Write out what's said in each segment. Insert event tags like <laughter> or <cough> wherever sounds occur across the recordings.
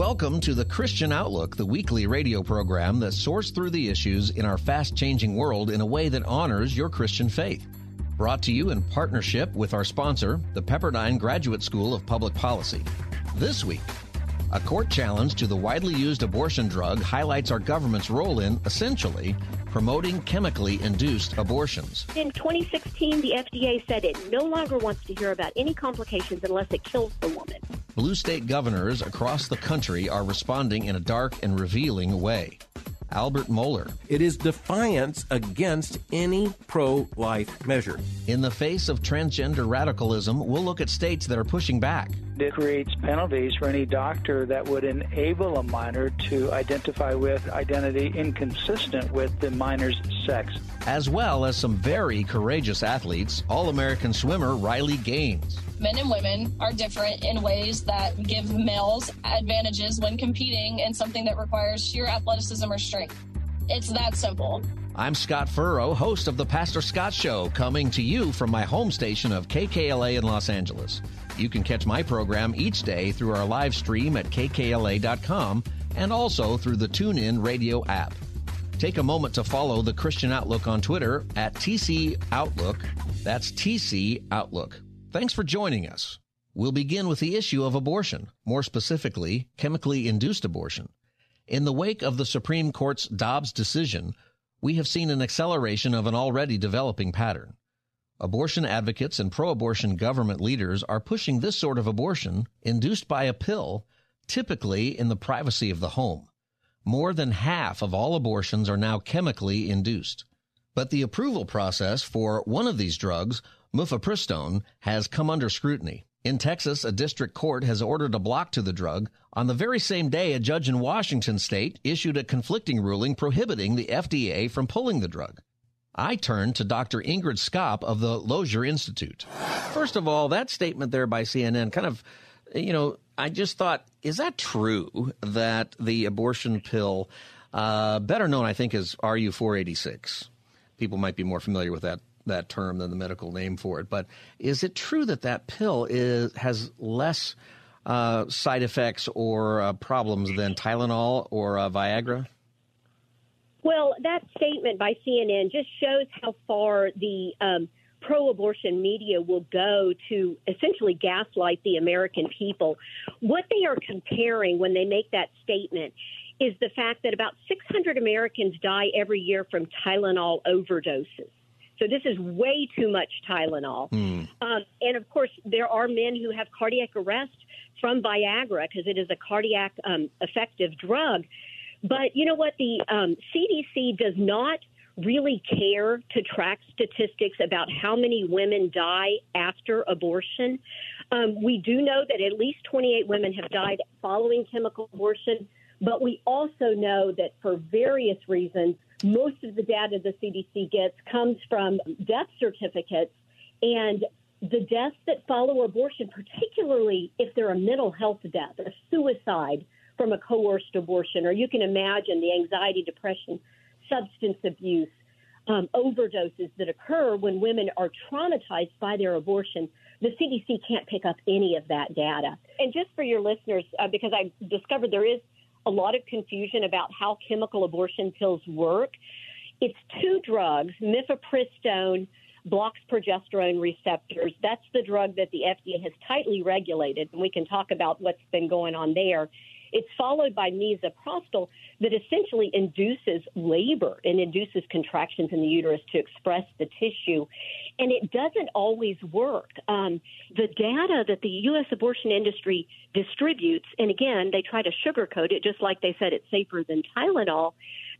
Welcome to the Christian Outlook, the weekly radio program that sorts through the issues in our fast changing world in a way that honors your Christian faith. Brought to you in partnership with our sponsor, the Pepperdine Graduate School of Public Policy. This week, a court challenge to the widely used abortion drug highlights our government's role in, essentially, promoting chemically induced abortions. In 2016, the FDA said it no longer wants to hear about any complications unless it kills the woman. Blue state governors across the country are responding in a dark and revealing way. Albert Mohler. It is defiance against any pro life measure. In the face of transgender radicalism, we'll look at states that are pushing back. It creates penalties for any doctor that would enable a minor to identify with identity inconsistent with the minor's sex. As well as some very courageous athletes, All American swimmer Riley Gaines. Men and women are different in ways that give males advantages when competing in something that requires sheer athleticism or strength. It's that simple. I'm Scott Furrow, host of The Pastor Scott Show, coming to you from my home station of KKLA in Los Angeles. You can catch my program each day through our live stream at kkla.com and also through the TuneIn radio app. Take a moment to follow the Christian Outlook on Twitter at TC Outlook. That's TC Outlook. Thanks for joining us. We'll begin with the issue of abortion, more specifically, chemically induced abortion. In the wake of the Supreme Court's Dobbs decision, we have seen an acceleration of an already developing pattern. Abortion advocates and pro abortion government leaders are pushing this sort of abortion, induced by a pill, typically in the privacy of the home. More than half of all abortions are now chemically induced. But the approval process for one of these drugs, mifepristone, has come under scrutiny. In Texas, a district court has ordered a block to the drug on the very same day a judge in Washington state issued a conflicting ruling prohibiting the FDA from pulling the drug. I turn to Dr. Ingrid Skop of the Lozier Institute. First of all, that statement there by CNN kind of, you know, I just thought, is that true that the abortion pill, uh, better known, I think, as RU486, people might be more familiar with that that term than the medical name for it. But is it true that that pill is has less uh, side effects or uh, problems than Tylenol or uh, Viagra? Well, that statement by CNN just shows how far the um, pro abortion media will go to essentially gaslight the American people. What they are comparing when they make that statement is the fact that about 600 Americans die every year from Tylenol overdoses. So this is way too much Tylenol. Mm. Um, and of course, there are men who have cardiac arrest from Viagra because it is a cardiac um, effective drug. But you know what? The um, CDC does not really care to track statistics about how many women die after abortion. Um, we do know that at least 28 women have died following chemical abortion, but we also know that for various reasons, most of the data the CDC gets comes from death certificates and the deaths that follow abortion, particularly if they're a mental health death, a suicide from a coerced abortion, or you can imagine the anxiety, depression, substance abuse, um, overdoses that occur when women are traumatized by their abortion. The CDC can't pick up any of that data. And just for your listeners, uh, because I discovered there is a lot of confusion about how chemical abortion pills work. It's two drugs, mifepristone blocks progesterone receptors. That's the drug that the FDA has tightly regulated, and we can talk about what's been going on there. It's followed by misoprostol that essentially induces labor and induces contractions in the uterus to express the tissue. And it doesn't always work. Um, the data that the U.S. abortion industry distributes, and again, they try to sugarcoat it just like they said it's safer than Tylenol.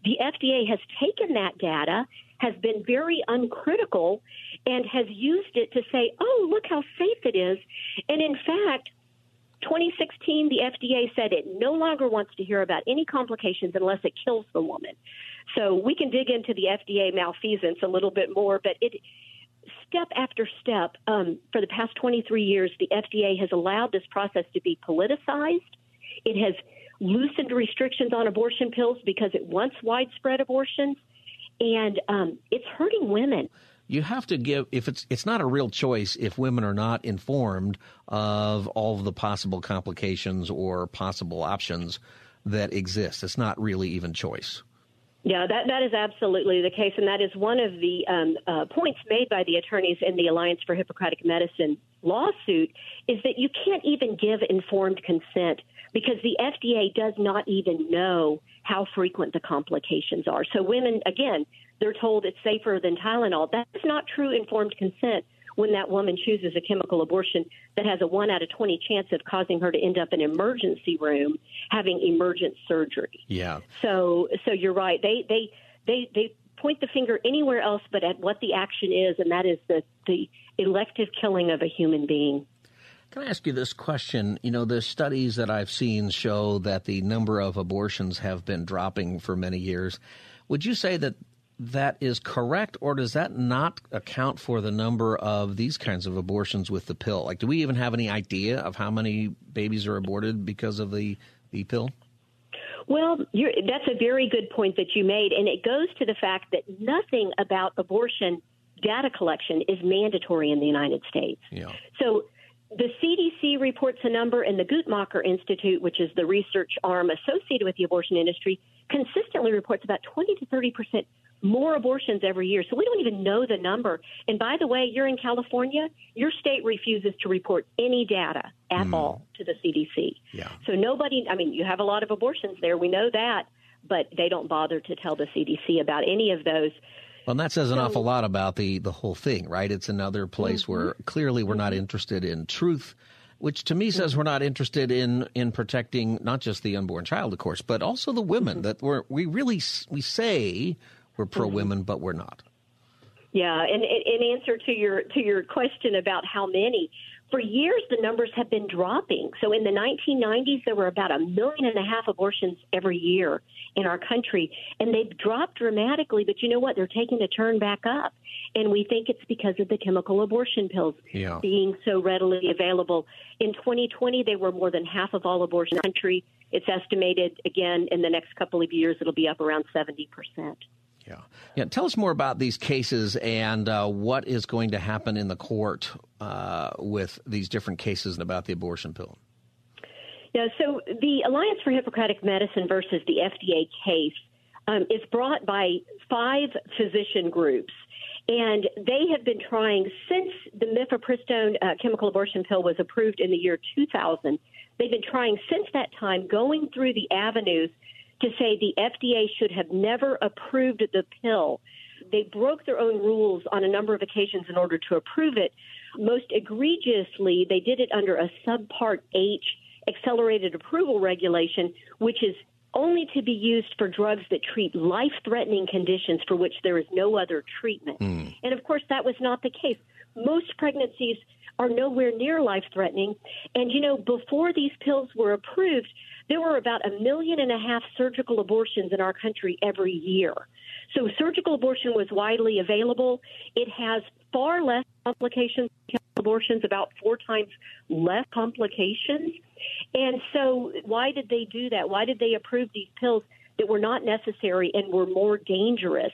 The FDA has taken that data, has been very uncritical, and has used it to say, oh, look how safe it is. And in fact, 2016, the FDA said it no longer wants to hear about any complications unless it kills the woman. So we can dig into the FDA malfeasance a little bit more, but it step after step um, for the past 23 years, the FDA has allowed this process to be politicized. It has loosened restrictions on abortion pills because it wants widespread abortions, and um, it's hurting women. You have to give if it's it's not a real choice if women are not informed of all of the possible complications or possible options that exist. It's not really even choice. Yeah, that, that is absolutely the case. And that is one of the um, uh, points made by the attorneys in the Alliance for Hippocratic Medicine lawsuit is that you can't even give informed consent because the FDA does not even know how frequent the complications are. So women, again, they're told it's safer than Tylenol. That's not true informed consent when that woman chooses a chemical abortion that has a 1 out of 20 chance of causing her to end up in an emergency room having emergent surgery. Yeah. So so you're right. They they they they point the finger anywhere else but at what the action is and that is the the elective killing of a human being. Can I ask you this question? You know, the studies that I've seen show that the number of abortions have been dropping for many years. Would you say that that is correct, or does that not account for the number of these kinds of abortions with the pill? Like, do we even have any idea of how many babies are aborted because of the, the pill? Well, that's a very good point that you made, and it goes to the fact that nothing about abortion data collection is mandatory in the United States. Yeah. So the CDC reports a number, and the Guttmacher Institute, which is the research arm associated with the abortion industry, consistently reports about 20 to 30 percent more abortions every year. So we don't even know the number. And by the way, you're in California, your state refuses to report any data at mm. all to the CDC. Yeah. So nobody, I mean, you have a lot of abortions there. We know that, but they don't bother to tell the CDC about any of those. Well, that says an so, awful lot about the, the whole thing, right? It's another place mm-hmm. where clearly we're not mm-hmm. interested in truth which to me says we're not interested in in protecting not just the unborn child, of course, but also the women. Mm-hmm. That we're we really we say we're pro women, mm-hmm. but we're not. Yeah, and in answer to your to your question about how many, for years the numbers have been dropping. So in the 1990s, there were about a million and a half abortions every year in our country, and they've dropped dramatically. But you know what? They're taking a turn back up, and we think it's because of the chemical abortion pills yeah. being so readily available. In 2020, they were more than half of all abortions in the country. It's estimated again in the next couple of years it'll be up around 70 percent. Yeah. Yeah. Tell us more about these cases and uh, what is going to happen in the court uh, with these different cases and about the abortion pill. Yeah. So the Alliance for Hippocratic Medicine versus the FDA case um, is brought by five physician groups. And they have been trying since the mifepristone uh, chemical abortion pill was approved in the year 2000. They've been trying since that time, going through the avenues to say the FDA should have never approved the pill. They broke their own rules on a number of occasions in order to approve it. Most egregiously, they did it under a subpart H accelerated approval regulation, which is only to be used for drugs that treat life threatening conditions for which there is no other treatment. Mm. And of course, that was not the case. Most pregnancies are nowhere near life threatening. And, you know, before these pills were approved, there were about a million and a half surgical abortions in our country every year. So surgical abortion was widely available. It has far less complications abortions, about four times less complications. And so why did they do that? Why did they approve these pills that were not necessary and were more dangerous?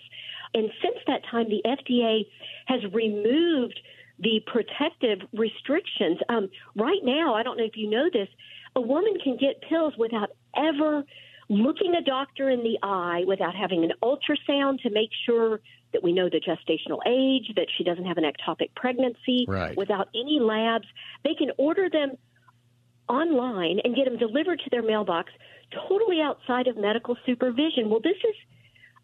And since that time, the FDA has removed the protective restrictions. Um, right now, I don't know if you know this, a woman can get pills without ever looking a doctor in the eye, without having an ultrasound to make sure that we know the gestational age, that she doesn't have an ectopic pregnancy, right. without any labs. They can order them online and get them delivered to their mailbox totally outside of medical supervision. Well, this is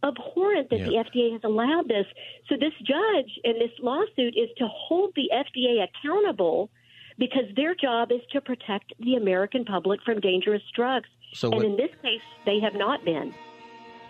abhorrent that the FDA has allowed this. So this judge in this lawsuit is to hold the FDA accountable because their job is to protect the American public from dangerous drugs. So and what, in this case, they have not been.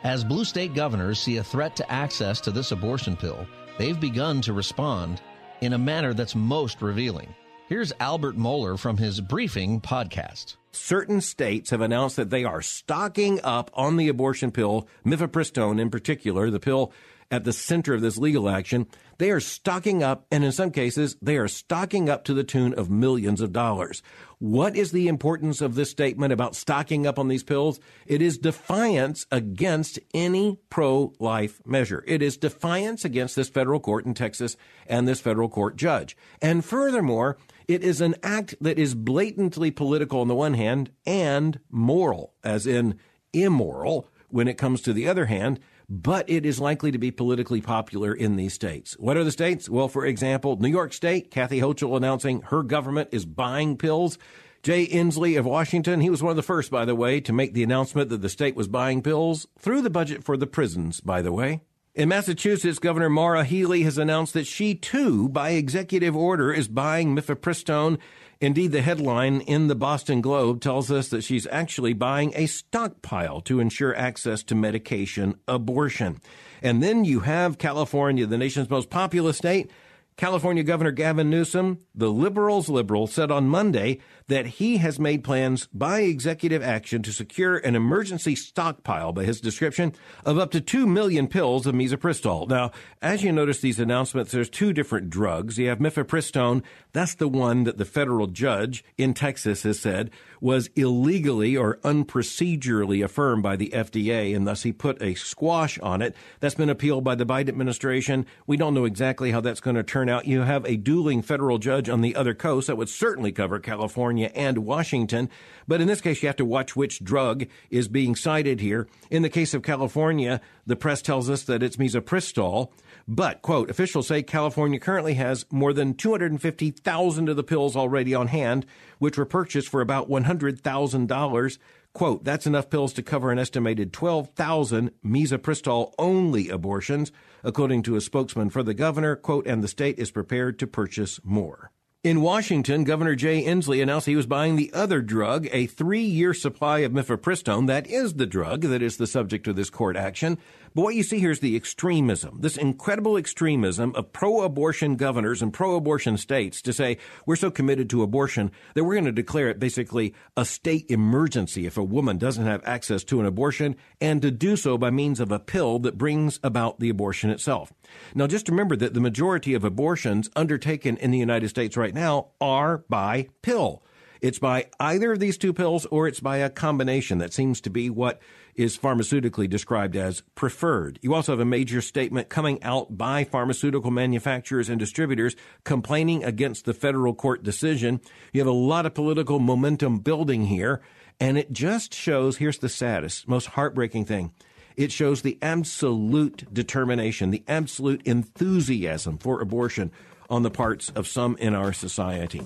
As blue state governors see a threat to access to this abortion pill, they've begun to respond in a manner that's most revealing. Here's Albert Mohler from his briefing podcast. Certain states have announced that they are stocking up on the abortion pill, mifepristone in particular, the pill at the center of this legal action, they are stocking up, and in some cases, they are stocking up to the tune of millions of dollars. What is the importance of this statement about stocking up on these pills? It is defiance against any pro life measure. It is defiance against this federal court in Texas and this federal court judge. And furthermore, it is an act that is blatantly political on the one hand and moral, as in immoral when it comes to the other hand, but it is likely to be politically popular in these states. What are the states? Well, for example, New York State, Kathy Hochul announcing her government is buying pills. Jay Inslee of Washington, he was one of the first, by the way, to make the announcement that the state was buying pills through the budget for the prisons, by the way. In Massachusetts, Governor Maura Healey has announced that she too, by executive order, is buying mifepristone. Indeed, the headline in the Boston Globe tells us that she's actually buying a stockpile to ensure access to medication abortion. And then you have California, the nation's most populous state, California Governor Gavin Newsom, the liberals' liberal, said on Monday that he has made plans by executive action to secure an emergency stockpile, by his description, of up to 2 million pills of misoprostol. Now, as you notice these announcements, there's two different drugs. You have mifepristone. That's the one that the federal judge in Texas has said was illegally or unprocedurally affirmed by the FDA, and thus he put a squash on it. That's been appealed by the Biden administration. We don't know exactly how that's going to turn out. You have a dueling federal judge on the other coast that would certainly cover California and Washington. But in this case, you have to watch which drug is being cited here. In the case of California, the press tells us that it's misoprostol. But, quote, officials say California currently has more than 250,000 of the pills already on hand, which were purchased for about $100,000. Quote, that's enough pills to cover an estimated 12,000 misoprostol only abortions, according to a spokesman for the governor, quote, and the state is prepared to purchase more. In Washington, Governor Jay Inslee announced he was buying the other drug, a three year supply of mifepristone. That is the drug that is the subject of this court action. But what you see here is the extremism, this incredible extremism of pro abortion governors and pro abortion states to say, we're so committed to abortion that we're going to declare it basically a state emergency if a woman doesn't have access to an abortion, and to do so by means of a pill that brings about the abortion itself. Now, just remember that the majority of abortions undertaken in the United States right now are by pill. It's by either of these two pills or it's by a combination. That seems to be what is pharmaceutically described as preferred. You also have a major statement coming out by pharmaceutical manufacturers and distributors complaining against the federal court decision. You have a lot of political momentum building here, and it just shows here's the saddest, most heartbreaking thing. It shows the absolute determination, the absolute enthusiasm for abortion on the parts of some in our society.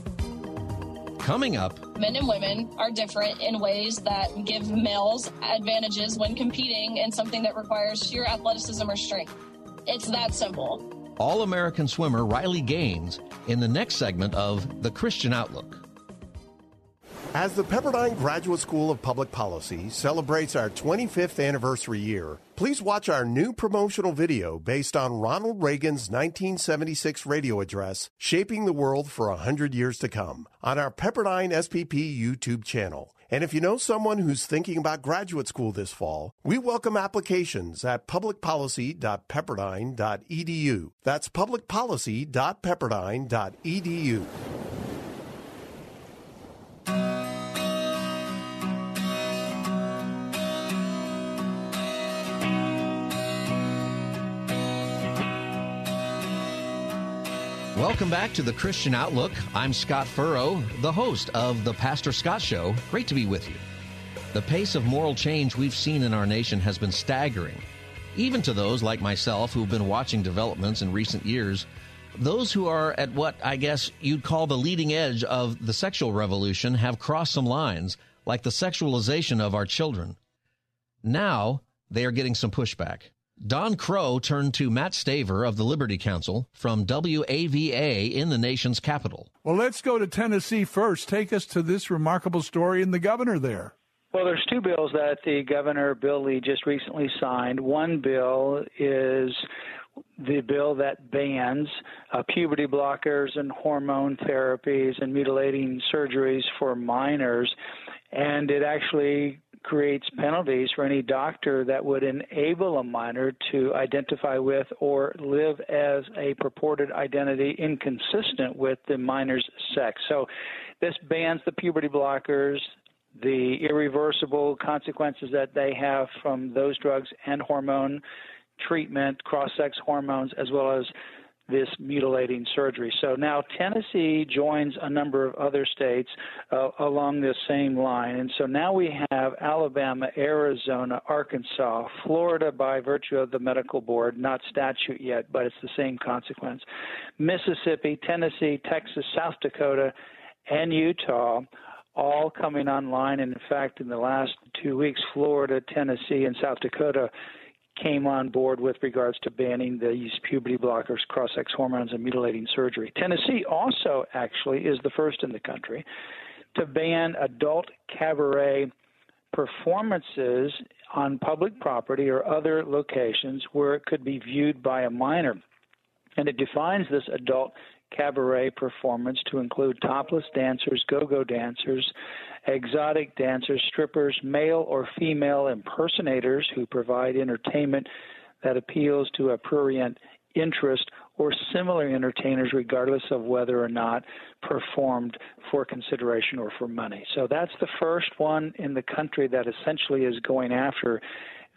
Coming up, men and women are different in ways that give males advantages when competing in something that requires sheer athleticism or strength. It's that simple. All American swimmer Riley Gaines in the next segment of The Christian Outlook. As the Pepperdine Graduate School of Public Policy celebrates our 25th anniversary year, please watch our new promotional video based on Ronald Reagan's 1976 radio address, Shaping the World for 100 Years to Come, on our Pepperdine SPP YouTube channel. And if you know someone who's thinking about graduate school this fall, we welcome applications at publicpolicy.pepperdine.edu. That's publicpolicy.pepperdine.edu. Welcome back to the Christian Outlook. I'm Scott Furrow, the host of The Pastor Scott Show. Great to be with you. The pace of moral change we've seen in our nation has been staggering. Even to those like myself who've been watching developments in recent years, those who are at what I guess you'd call the leading edge of the sexual revolution have crossed some lines, like the sexualization of our children. Now they are getting some pushback. Don Kroah turned to Mat Staver of the Liberty Counsel from WAVA in the nation's capital. Well, let's go to Tennessee first. Take us to this remarkable story and the governor there. Well, there's two bills that the governor Bill Lee just recently signed. One bill is the bill that bans uh, puberty blockers and hormone therapies and mutilating surgeries for minors, and it actually creates penalties for any doctor that would enable a minor to identify with or live as a purported identity inconsistent with the minor's sex. So this bans the puberty blockers, the irreversible consequences that they have from those drugs and hormone treatment, cross sex hormones, as well as this mutilating surgery. So now Tennessee joins a number of other states uh, along this same line. And so now we have Alabama, Arizona, Arkansas, Florida by virtue of the medical board, not statute yet, but it's the same consequence. Mississippi, Tennessee, Texas, South Dakota, and Utah all coming online. And in fact, in the last two weeks, Florida, Tennessee, and South Dakota came on board with regards to banning these puberty blockers, cross sex hormones, and mutilating surgery. Tennessee also actually is the first in the country to ban adult cabaret performances on public property or other locations where it could be viewed by a minor. And it defines this adult cabaret performance to include topless dancers, go go dancers, exotic dancers, strippers, male or female impersonators who provide entertainment that appeals to a prurient interest, or similar entertainers, regardless of whether or not performed for consideration or for money. So that's the first one in the country that essentially is going after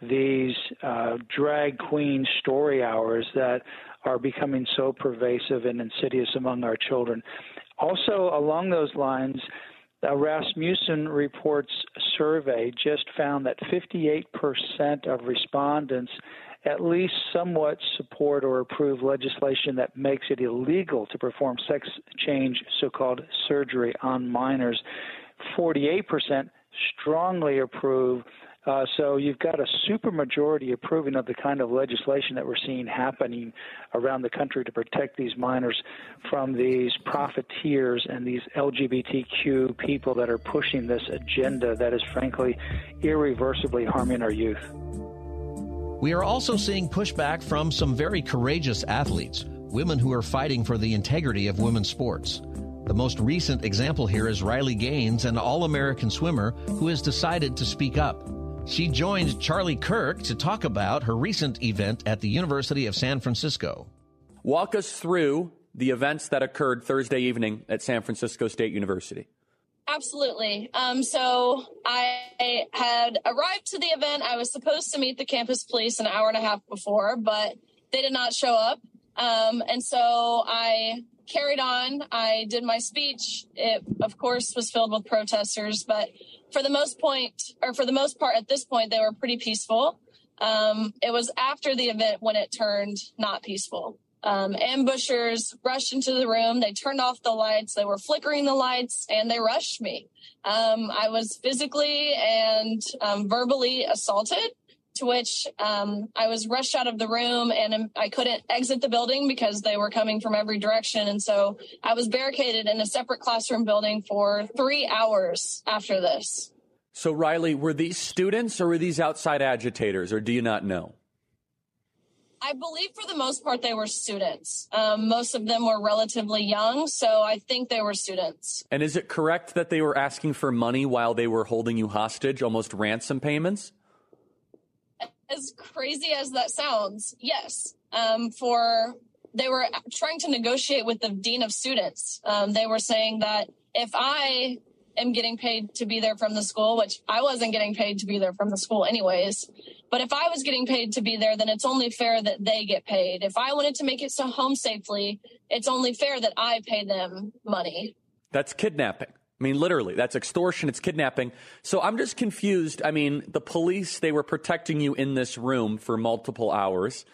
these uh, drag queen story hours that are becoming so pervasive and insidious among our children. Also, along those lines, the Rasmussen Reports survey just found that 58% of respondents at least somewhat support or approve legislation that makes it illegal to perform sex change, so called surgery, on minors. 48% strongly approve uh, so you've got a supermajority approving of the kind of legislation that we're seeing happening around the country to protect these minors from these profiteers and these LGBTQ people that are pushing this agenda that is frankly irreversibly harming our youth. We are also seeing pushback from some very courageous athletes, women who are fighting for the integrity of women's sports. The most recent example here is Riley Gaines, an All American swimmer who has decided to speak up. She joined Charlie Kirk to talk about her recent event at the University of San Francisco. Walk us through the events that occurred Thursday evening at San Francisco State University. Absolutely. Um, so I had arrived to the event. I was supposed to meet the campus police an hour and a half before, but they did not show up. Um, and so I carried on. I did my speech. It, of course, was filled with protesters, but for the most point, or for the most part, at this point, they were pretty peaceful. Um, it was after the event when it turned not peaceful. Um, ambushers rushed into the room. They turned off the lights. They were flickering the lights and they rushed me. Um, I was physically and um, verbally assaulted to which um, I was rushed out of the room and I couldn't exit the building because they were coming from every direction. And so I was barricaded in a separate classroom building for three hours after this. So, Riley, were these students or were these outside agitators, or do you not know? I believe for the most part they were students. Um, most of them were relatively young, so I think they were students. And is it correct that they were asking for money while they were holding you hostage, almost ransom payments? As crazy as that sounds, yes, um, for they were trying to negotiate with the dean of students. Um, they were saying that if I am getting paid to be there from the school, which I wasn't getting paid to be there from the school anyways, but if I was getting paid to be there, then it's only fair that they get paid. If I wanted to make it so home safely, it's only fair that I pay them money. That's kidnapping. I mean, literally, that's extortion, it's kidnapping. So I'm just confused. I mean, the police, they were protecting you in this room for multiple hours.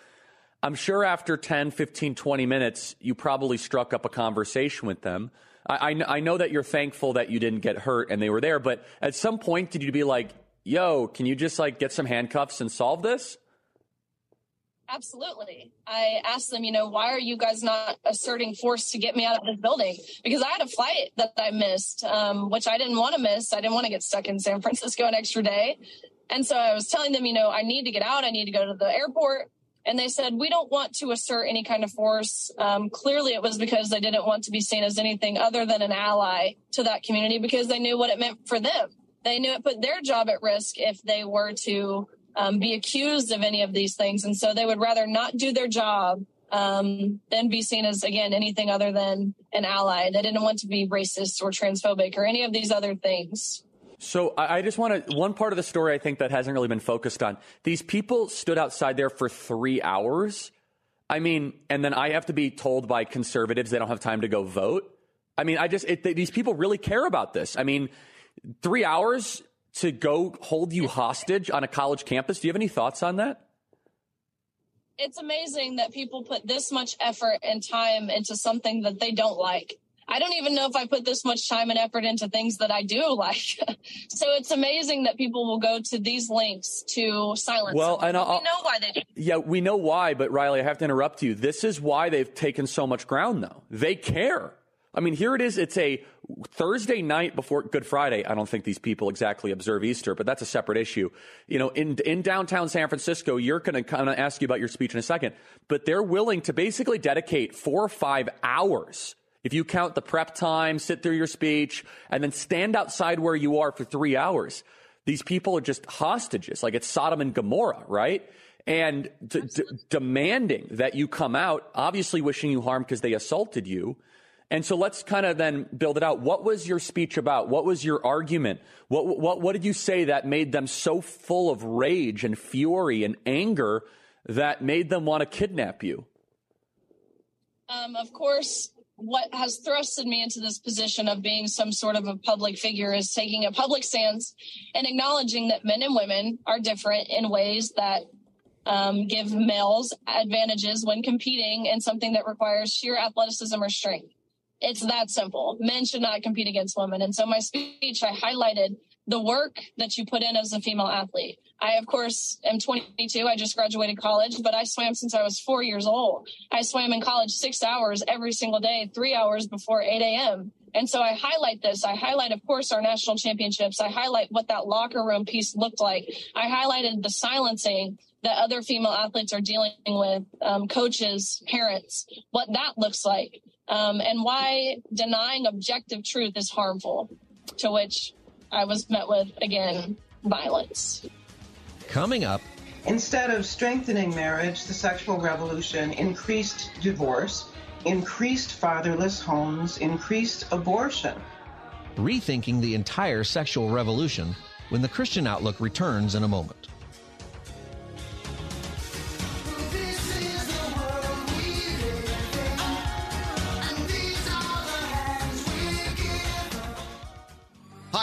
I'm sure after 10, 15, 20 minutes, you probably struck up a conversation with them. I, I, I know that you're thankful that you didn't get hurt and they were there, but at some point, did you be like, yo, can you just like get some handcuffs and solve this? Absolutely. I asked them, you know, why are you guys not asserting force to get me out of this building? Because I had a flight that I missed, um, which I didn't want to miss. I didn't want to get stuck in San Francisco an extra day. And so I was telling them, you know, I need to get out. I need to go to the airport. And they said, we don't want to assert any kind of force. Um, clearly, it was because they didn't want to be seen as anything other than an ally to that community because they knew what it meant for them. they knew it put their job at risk if they were to um, be accused of any of these things. And so they would rather not do their job um, than be seen as, again, anything other than an ally. They didn't want to be racist or transphobic or any of these other things. So I just want to, one part of the story I think that hasn't really been focused on. These people stood outside there for three hours. I mean, and then I have to be told by conservatives they don't have time to go vote. I mean, I just, it, these people really care about this. I mean, three hours to go hold you hostage on a college campus. Do you have any thoughts on that? It's amazing that people put this much effort and time into something that they don't like. I don't even know if I put this much time and effort into things that I do <laughs> like. so it's amazing that people will go to these links to silence. Well, them. and I'll, we know why they do. Yeah, we know why, but Riley, I have to interrupt you. This is why they've taken so much ground, though. They care. I mean, here it is. It's a Thursday night before Good Friday. I don't think these people exactly observe Easter, but that's a separate issue. You know, in in downtown San Francisco, you're going to kind of ask you about your speech in a second, but they're willing to basically dedicate four or five hours. If you count the prep time, sit through your speech, and then stand outside where you are for three hours, these people are just hostages. Like it's Sodom and Gomorrah, right? And d- d- demanding that you come out, obviously wishing you harm because they assaulted you and so let's kind of then build it out. What was your speech about? What was your argument? What, what, what did you say that made them so full of rage and fury and anger that made them want to kidnap you? Um, of course, what has thrusted me into this position of being some sort of a public figure is taking a public stance and acknowledging that men and women are different in ways that um, give males advantages when competing in something that requires sheer athleticism or strength. It's that simple. Men should not compete against women. And so my speech, I highlighted the work that you put in as a female athlete. I, of course, am 22. I just graduated college, but I swam since I was four years old. I swam in college six hours every single day, three hours before 8 a.m. And so I highlight this. I highlight, of course, our national championships. I highlight what that locker room piece looked like. I highlighted the silencing that other female athletes are dealing with, um, coaches, parents, what that looks like um, and why denying objective truth is harmful, to which I was met with, again, violence. Coming up. Instead of strengthening marriage, the sexual revolution increased divorce, increased fatherless homes, increased abortion. Rethinking the entire sexual revolution when the Christian Outlook returns in a moment.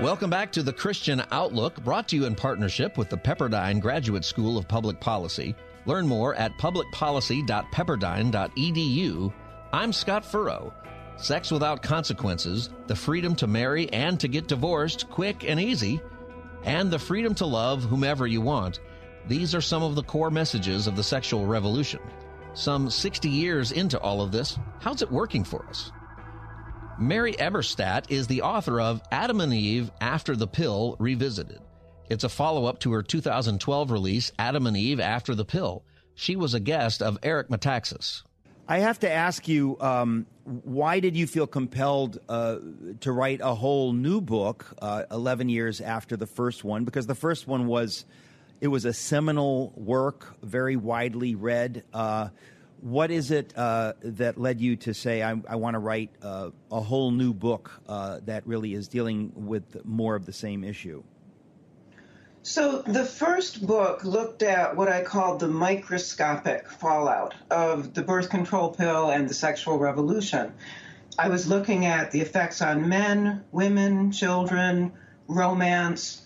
Welcome back to the Christian Outlook, brought to you in partnership with the Pepperdine Graduate School of Public Policy. Learn more at publicpolicy.pepperdine.edu. I'm Scott Furrow. Sex without consequences, the freedom to marry and to get divorced quick and easy, and the freedom to love whomever you want. These are some of the core messages of the sexual revolution. Some 60 years into all of this, how's it working for us? Mary Eberstadt is the author of Adam and Eve After the Pill Revisited. It's a follow up to her 2012 release, Adam and Eve After the Pill. She was a guest of Eric Metaxas. I have to ask you, um, why did you feel compelled uh, to write a whole new book uh, 11 years after the first one? Because the first one was, it was a seminal work, very widely read. Uh, what is it uh, that led you to say, I, I want to write uh, a whole new book uh, that really is dealing with more of the same issue? So, the first book looked at what I called the microscopic fallout of the birth control pill and the sexual revolution. I was looking at the effects on men, women, children, romance,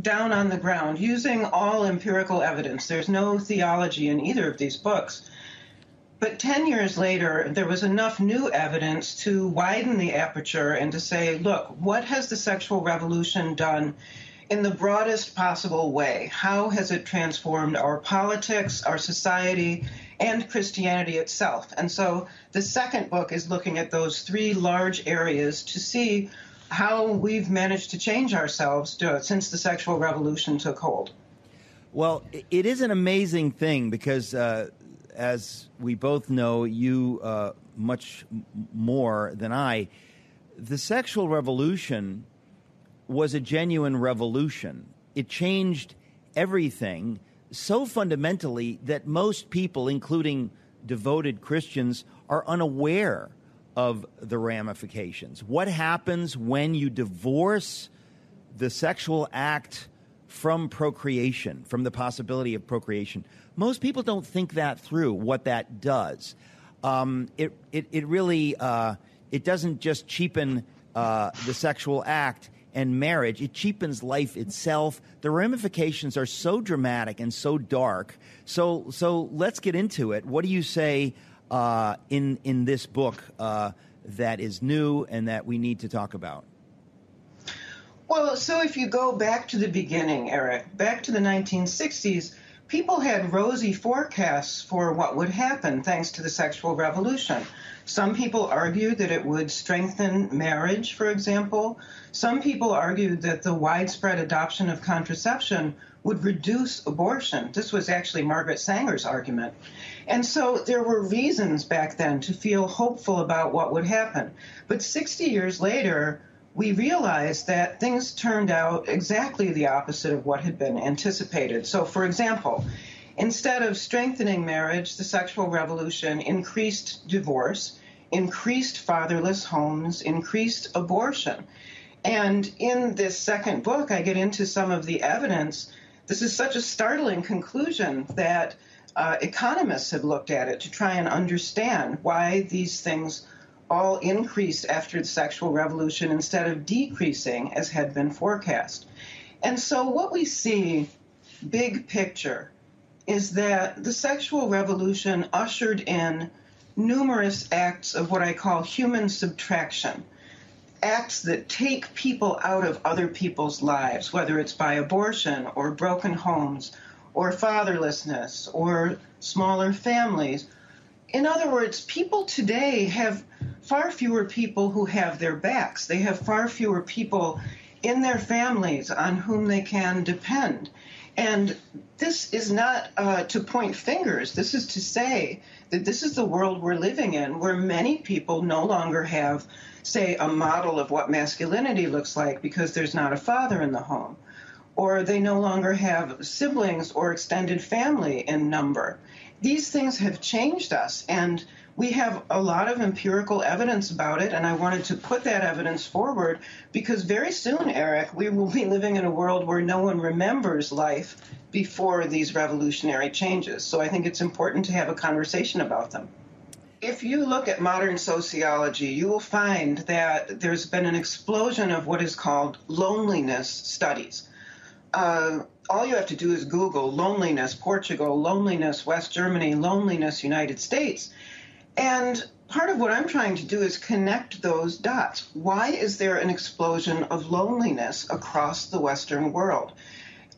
down on the ground, using all empirical evidence. There's no theology in either of these books But 10 years later, there was enough new evidence to widen the aperture and to say, look, what has the sexual revolution done in the broadest possible way? How has it transformed our politics, our society, and Christianity itself? And so the second book is looking at those three large areas to see how we've managed to change ourselves to, since the sexual revolution took hold. Well, it is an amazing thing because uh, as we both know, you uh, much more than I, the sexual revolution was a genuine revolution. It changed everything so fundamentally that most people, including devoted Christians, are unaware of the ramifications. What happens when you divorce the sexual act from procreation, from the possibility of procreation? Most people don't think that through, what that does. Um, it, it, it really uh, it doesn't just cheapen uh, the sexual act and marriage, it cheapens life itself. The ramifications are so dramatic and so dark. So, so let's get into it. What do you say uh, in, in this book uh, that is new and that we need to talk about? Well, so if you go back to the beginning, Eric, back to the 1960s, people had rosy forecasts for what would happen thanks to the sexual revolution. Some people argued that it would strengthen marriage, for example. Some people argued that the widespread adoption of contraception would reduce abortion. This was actually Margaret Sanger's argument. And so there were reasons back then to feel hopeful about what would happen. But 60 years later, we realized that things turned out exactly the opposite of what had been anticipated. So, for example, instead of strengthening marriage, the sexual revolution increased divorce, increased fatherless homes, increased abortion. And in this second book, I get into some of the evidence. This is such a startling conclusion that uh, economists have looked at it to try and understand why these things all increased after the sexual revolution instead of decreasing as had been forecast. And so, what we see, big picture, is that the sexual revolution ushered in numerous acts of what I call human subtraction. Acts that take people out of other people's lives, whether it's by abortion or broken homes or fatherlessness or smaller families. In other words, people today have far fewer people who have their backs. They have far fewer people in their families on whom they can depend. And this is not uh, to point fingers. This is to say that this is the world we're living in, where many people no longer have, say, a model of what masculinity looks like because there's not a father in the home, or they no longer have siblings or extended family in number. These things have changed us, and we have a lot of empirical evidence about it, and I wanted to put that evidence forward because very soon, Eric, we will be living in a world where no one remembers life before these revolutionary changes. So I think it's important to have a conversation about them. If you look at modern sociology, you will find that there's been an explosion of what is called loneliness studies. Uh, all you have to do is Google loneliness Portugal, loneliness West Germany, loneliness United States, and part of what I'm trying to do is connect those dots. Why is there an explosion of loneliness across the Western world?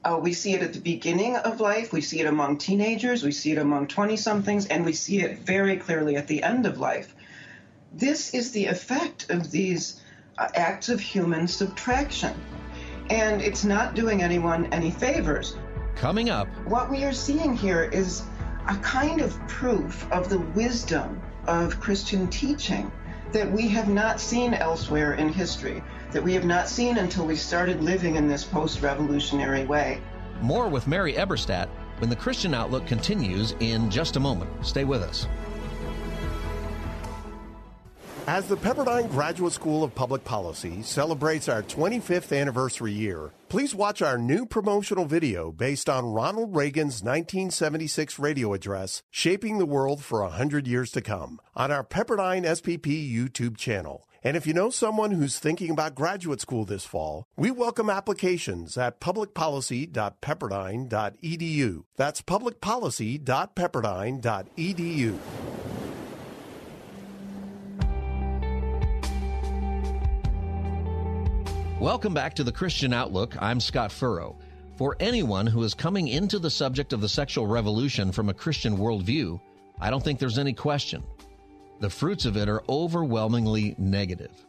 Uh, we see it at the beginning of life, we see it among teenagers, we see it among 20 somethings, and we see it very clearly at the end of life. This is the effect of these uh, acts of human subtraction. And it's not doing anyone any favors. Coming up, what we are seeing here is a kind of proof of the wisdom of Christian teaching that we have not seen elsewhere in history, that we have not seen until we started living in this post revolutionary way. More with Mary Eberstadt when the Christian Outlook continues in just a moment. Stay with us. As the Pepperdine Graduate School of Public Policy celebrates our 25th anniversary year, please watch our new promotional video based on Ronald Reagan's 1976 radio address, Shaping the World for 100 Years to Come, on our Pepperdine SPP YouTube channel. And if you know someone who's thinking about graduate school this fall, we welcome applications at publicpolicy.pepperdine.edu. That's publicpolicy.pepperdine.edu. Welcome back to the Christian Outlook. I'm Scott Furrow. For anyone who is coming into the subject of the sexual revolution from a Christian worldview, I don't think there's any question. The fruits of it are overwhelmingly negative.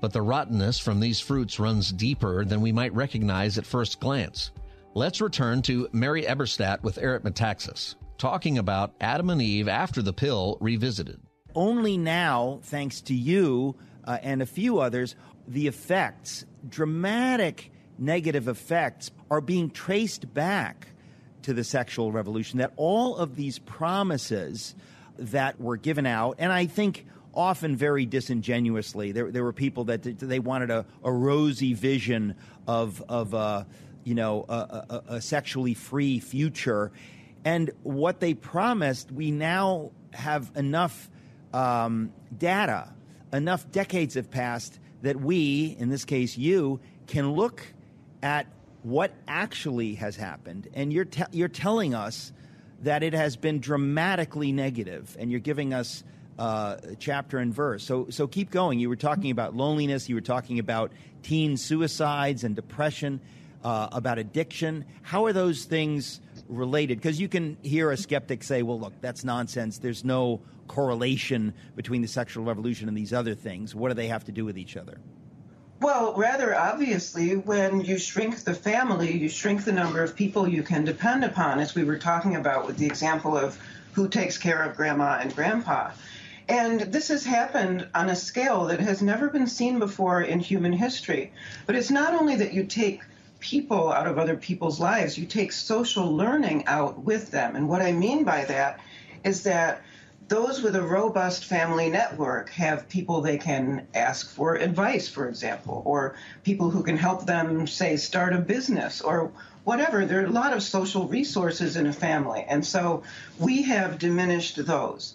But the rottenness from these fruits runs deeper than we might recognize at first glance. Let's return to Mary Eberstadt with Eric Metaxas, talking about Adam and Eve after the pill revisited. Only now, thanks to you uh, and a few others, the effects, dramatic negative effects, are being traced back to the sexual revolution. That all of these promises that were given out, and I think often very disingenuously, there, there were people that they wanted a, a rosy vision of, of uh, you know, a, a, a sexually free future. And what they promised, we now have enough um, data, enough decades have passed that we, in this case you, can look at what actually has happened. And you're, te- you're telling us that it has been dramatically negative, and you're giving us uh, chapter and verse. So, so keep going. You were talking about loneliness, you were talking about teen suicides and depression, uh, about addiction. How are those things related? Because you can hear a skeptic say, well, look, that's nonsense. There's no correlation between the sexual revolution and these other things. What do they have to do with each other? Well, rather obviously, when you shrink the family, you shrink the number of people you can depend upon, as we were talking about with the example of who takes care of grandma and grandpa. And this has happened on a scale that has never been seen before in human history. But it's not only that you take people out of other people's lives, you take social learning out with them. And what I mean by that is that those with a robust family network have people they can ask for advice, for example, or people who can help them, say, start a business or whatever. There are a lot of social resources in a family. And so we have diminished those.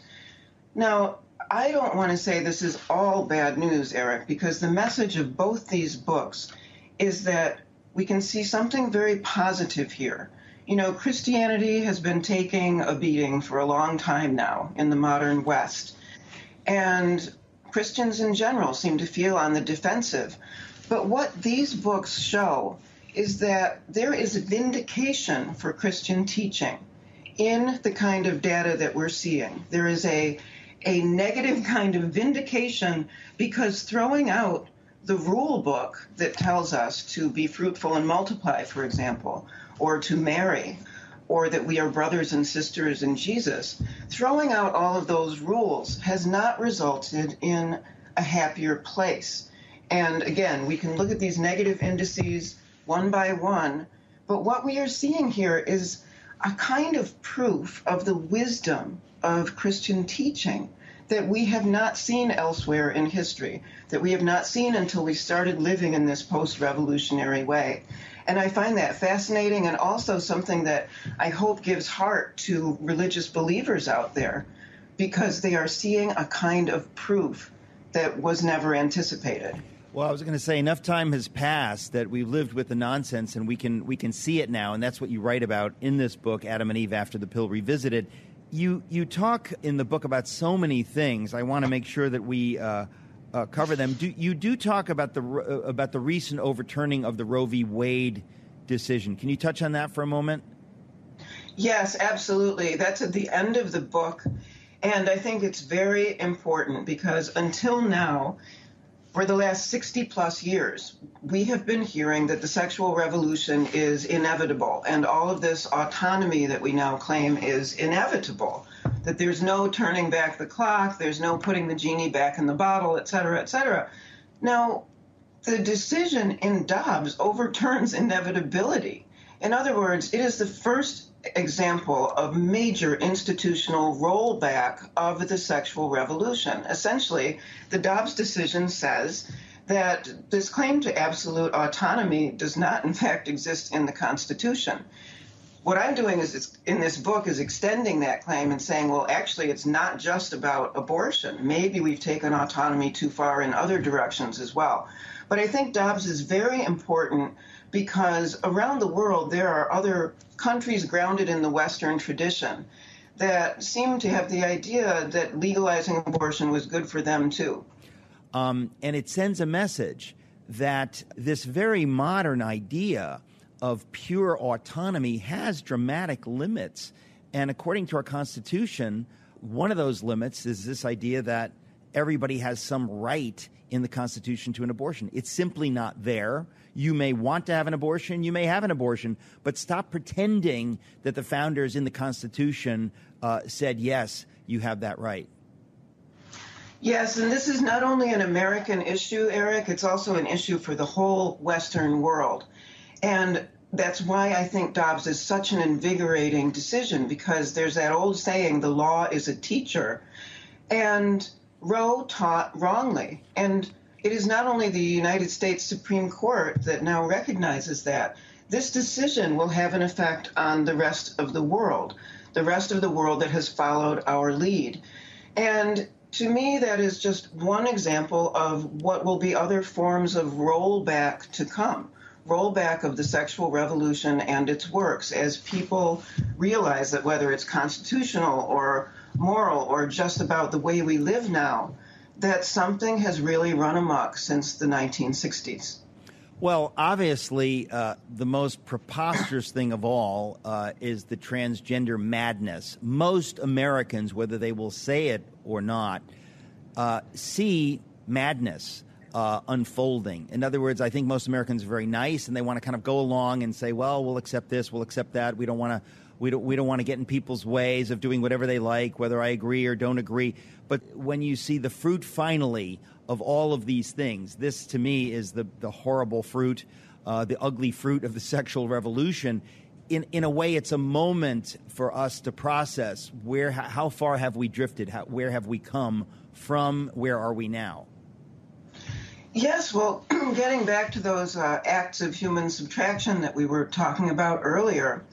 Now, I don't want to say this is all bad news, Eric, because the message of both these books is that we can see something very positive here you know, Christianity has been taking a beating for a long time now in the modern West. And Christians in general seem to feel on the defensive. But what these books show is that there is vindication for Christian teaching in the kind of data that we're seeing. There is a, a negative <laughs> kind of vindication because throwing out the rule book that tells us to be fruitful and multiply, for example, or to marry or that we are brothers and sisters in Jesus, throwing out all of those rules has not resulted in a happier place. And again, we can look at these negative indices one by one, but what we are seeing here is a kind of proof of the wisdom of Christian teaching that we have not seen elsewhere in history, that we have not seen until we started living in this post revolutionary way. And I find that fascinating and also something that I hope gives heart to religious believers out there because they are seeing a kind of proof that was never anticipated. Well, I was going to say enough time has passed that we've lived with the nonsense and we can we can see it now and that's what you write about in this book Adam and Eve after the pill revisited. You you talk in the book about so many things. I want to make sure that we uh, uh, cover them. Do, you do talk about the uh, about the recent overturning of the Roe v. Wade decision. Can you touch on that for a moment? Yes, absolutely. That's at the end of the book, and I think it's very important because until now, for the last 60 plus years, we have been hearing that the sexual revolution is inevitable, and all of this autonomy that we now claim is inevitable that there's no turning back the clock, there's no putting the genie back in the bottle, et cetera, et cetera. Now, the decision in Dobbs overturns inevitability. In other words, it is the first example of major institutional rollback of the sexual revolution. Essentially, the Dobbs decision says that this claim to absolute autonomy does not, in fact, exist in the Constitution what I'm doing is in this book is extending that claim and saying, well, actually, it's not just about abortion. Maybe we've taken autonomy too far in other directions as well. But I think Dobbs is very important because around the world there are other countries grounded in the Western tradition that seem to have the idea that legalizing abortion was good for them too. Um, and it sends a message that this very modern idea of pure autonomy has dramatic limits. And according to our Constitution, one of those limits is this idea that everybody has some right in the Constitution to an abortion. It's simply not there. You may want to have an abortion, you may have an abortion, but stop pretending that the founders in the Constitution uh, said, yes, you have that right. Yes, and this is not only an American issue, Eric, it's also an issue for the whole Western world. And that's why I think Dobbs is such an invigorating decision because there's that old saying, the law is a teacher. And Roe taught wrongly. And it is not only the United States Supreme Court that now recognizes that. This decision will have an effect on the rest of the world, the rest of the world that has followed our lead. And to me, that is just one example of what will be other forms of rollback to come. Rollback of the sexual revolution and its works as people realize that whether it's constitutional or moral or just about the way we live now, that something has really run amok since the 1960s. Well, obviously, uh, the most preposterous thing of all uh, is the transgender madness. Most Americans, whether they will say it or not, uh, see madness uh, unfolding. In other words, I think most Americans are very nice and they want to kind of go along and say, well, we'll accept this, we'll accept that. We don't want to. We don't, we don't want to get in people's ways of doing whatever they like, whether I agree or don't agree. But when you see the fruit finally of all of these things, this to me is the, the horrible fruit, uh, the ugly fruit of the <laughs> sexual revolution. In, in a way, it's a moment for us to process where, how far have we drifted? How, where have we come from? Where are we now? Yes, well, <clears throat> getting back to those uh, acts of human subtraction that we were talking about earlier,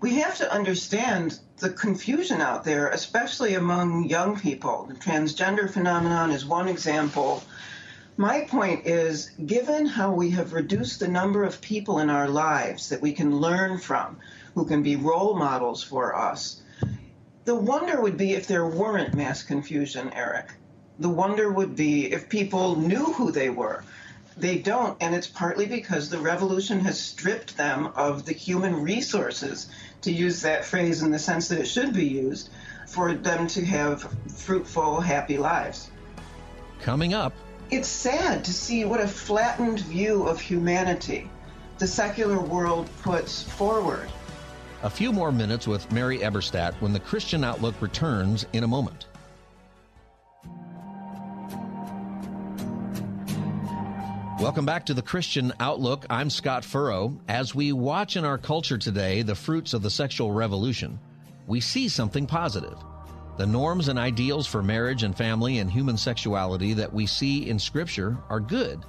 we have to understand the confusion out there, especially among young people. The transgender phenomenon is one example. My point is given how we have reduced the number of people in our lives that we can learn from, who can be role models for us, the wonder would be if there weren't mass confusion, Eric. The wonder would be if people knew who they were. They don't, and it's partly because the revolution has stripped them of the human resources, to use that phrase in the sense that it should be used, for them to have fruitful, happy lives. Coming up, it's sad to see what a flattened view of humanity the secular world puts forward. A few more minutes with Mary Eberstadt when the Christian Outlook returns in a moment. Welcome back to the Christian Outlook. I'm Scott Furrow. As we watch in our culture today the fruits of the sexual revolution, we see something positive. The norms and ideals for marriage and family and human sexuality that we see in Scripture are good.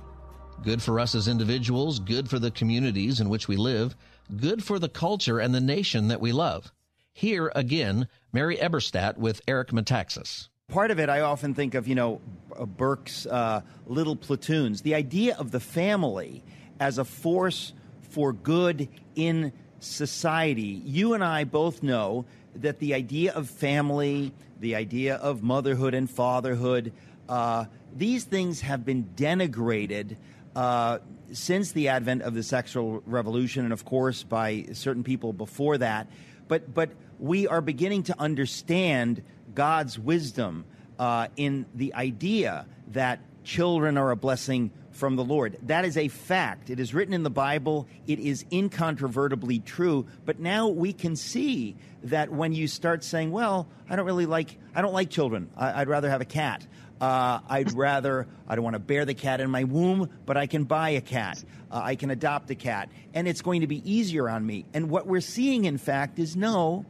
Good for us as individuals, good for the communities in which we live, good for the culture and the nation that we love. Here again, Mary Eberstadt with Eric Metaxas part of it, I often think of, you know, Burke's uh, Little Platoons, the idea of the family as a force for good in society. You and I both know that the idea of family, the idea of motherhood and fatherhood, uh, these things have been denigrated uh, since the advent of the sexual revolution, and of course by certain people before that. But but we are beginning to understand God's wisdom uh, in the idea that children are a blessing from the Lord. That is a fact. It is written in the Bible. It is incontrovertibly true. But now we can see that when you start saying, "Well, I don't really like, I don't like children. I, would rather have a cat. Uh, I'd <laughs> rather, I don't want to bear the cat in my womb, but I can buy a cat. Uh, I can adopt a cat, and it's going to be easier on me." And what we're seeing, in fact, is no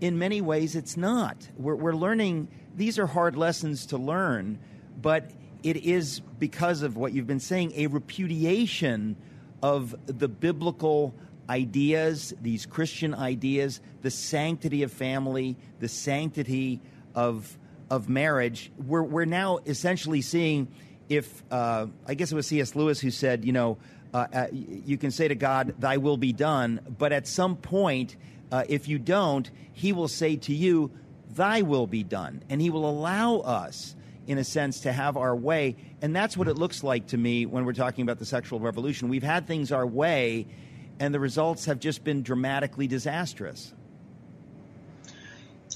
in many ways, it's not. We're, we're learning, these are hard lessons to learn, but it is because of what you've been saying, a repudiation of the biblical ideas, these Christian ideas, the sanctity of family, the sanctity of, of marriage. We're, we're now essentially seeing if, uh, I guess it was C.S. Lewis who said, you know, uh, uh, you can say to God, Thy will be done, but at some point, uh, if you don't, he will say to you, Thy will be done. And he will allow us in a sense, to have our way. And that's what it looks like to me when we're talking about the sexual revolution. We've had things our way, and the results have just been dramatically disastrous.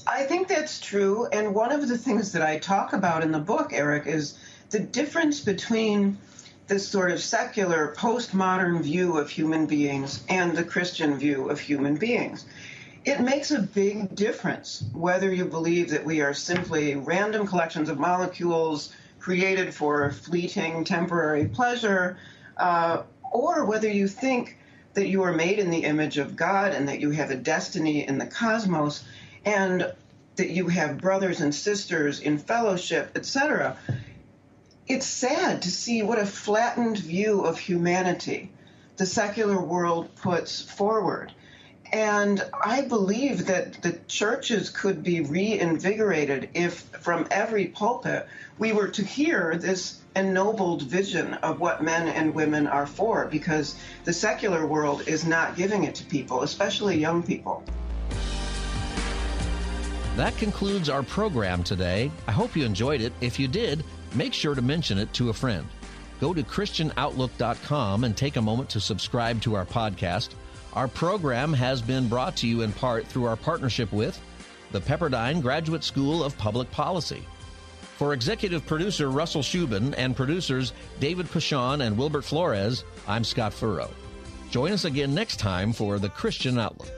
I think that's true. And one of the things that I talk about in the book, Eric, is the difference between this sort of secular postmodern view of human beings and the Christian view of human beings. It makes a big difference whether you believe that we are simply random collections of molecules created for fleeting temporary pleasure, uh, or whether you think that you are made in the image of God and that you have a destiny in the cosmos and that you have brothers and sisters in fellowship, etc it's sad to see what a flattened view of humanity the secular world puts forward. And I believe that the churches could be reinvigorated if, from every pulpit, we were to hear this ennobled vision of what men and women are for, because the secular world is not giving it to people, especially young people. That concludes our program today. I hope you enjoyed it. If you did, make sure to mention it to a friend. Go to ChristianOutlook.com and take a moment to subscribe to our podcast. Our program has been brought to you in part through our partnership with the Pepperdine Graduate School of Public Policy. For executive producer Russell Shubin and producers David Pashon and Wilbert Flores, I'm Scott Furrow. Join us again next time for the Christian Outlook.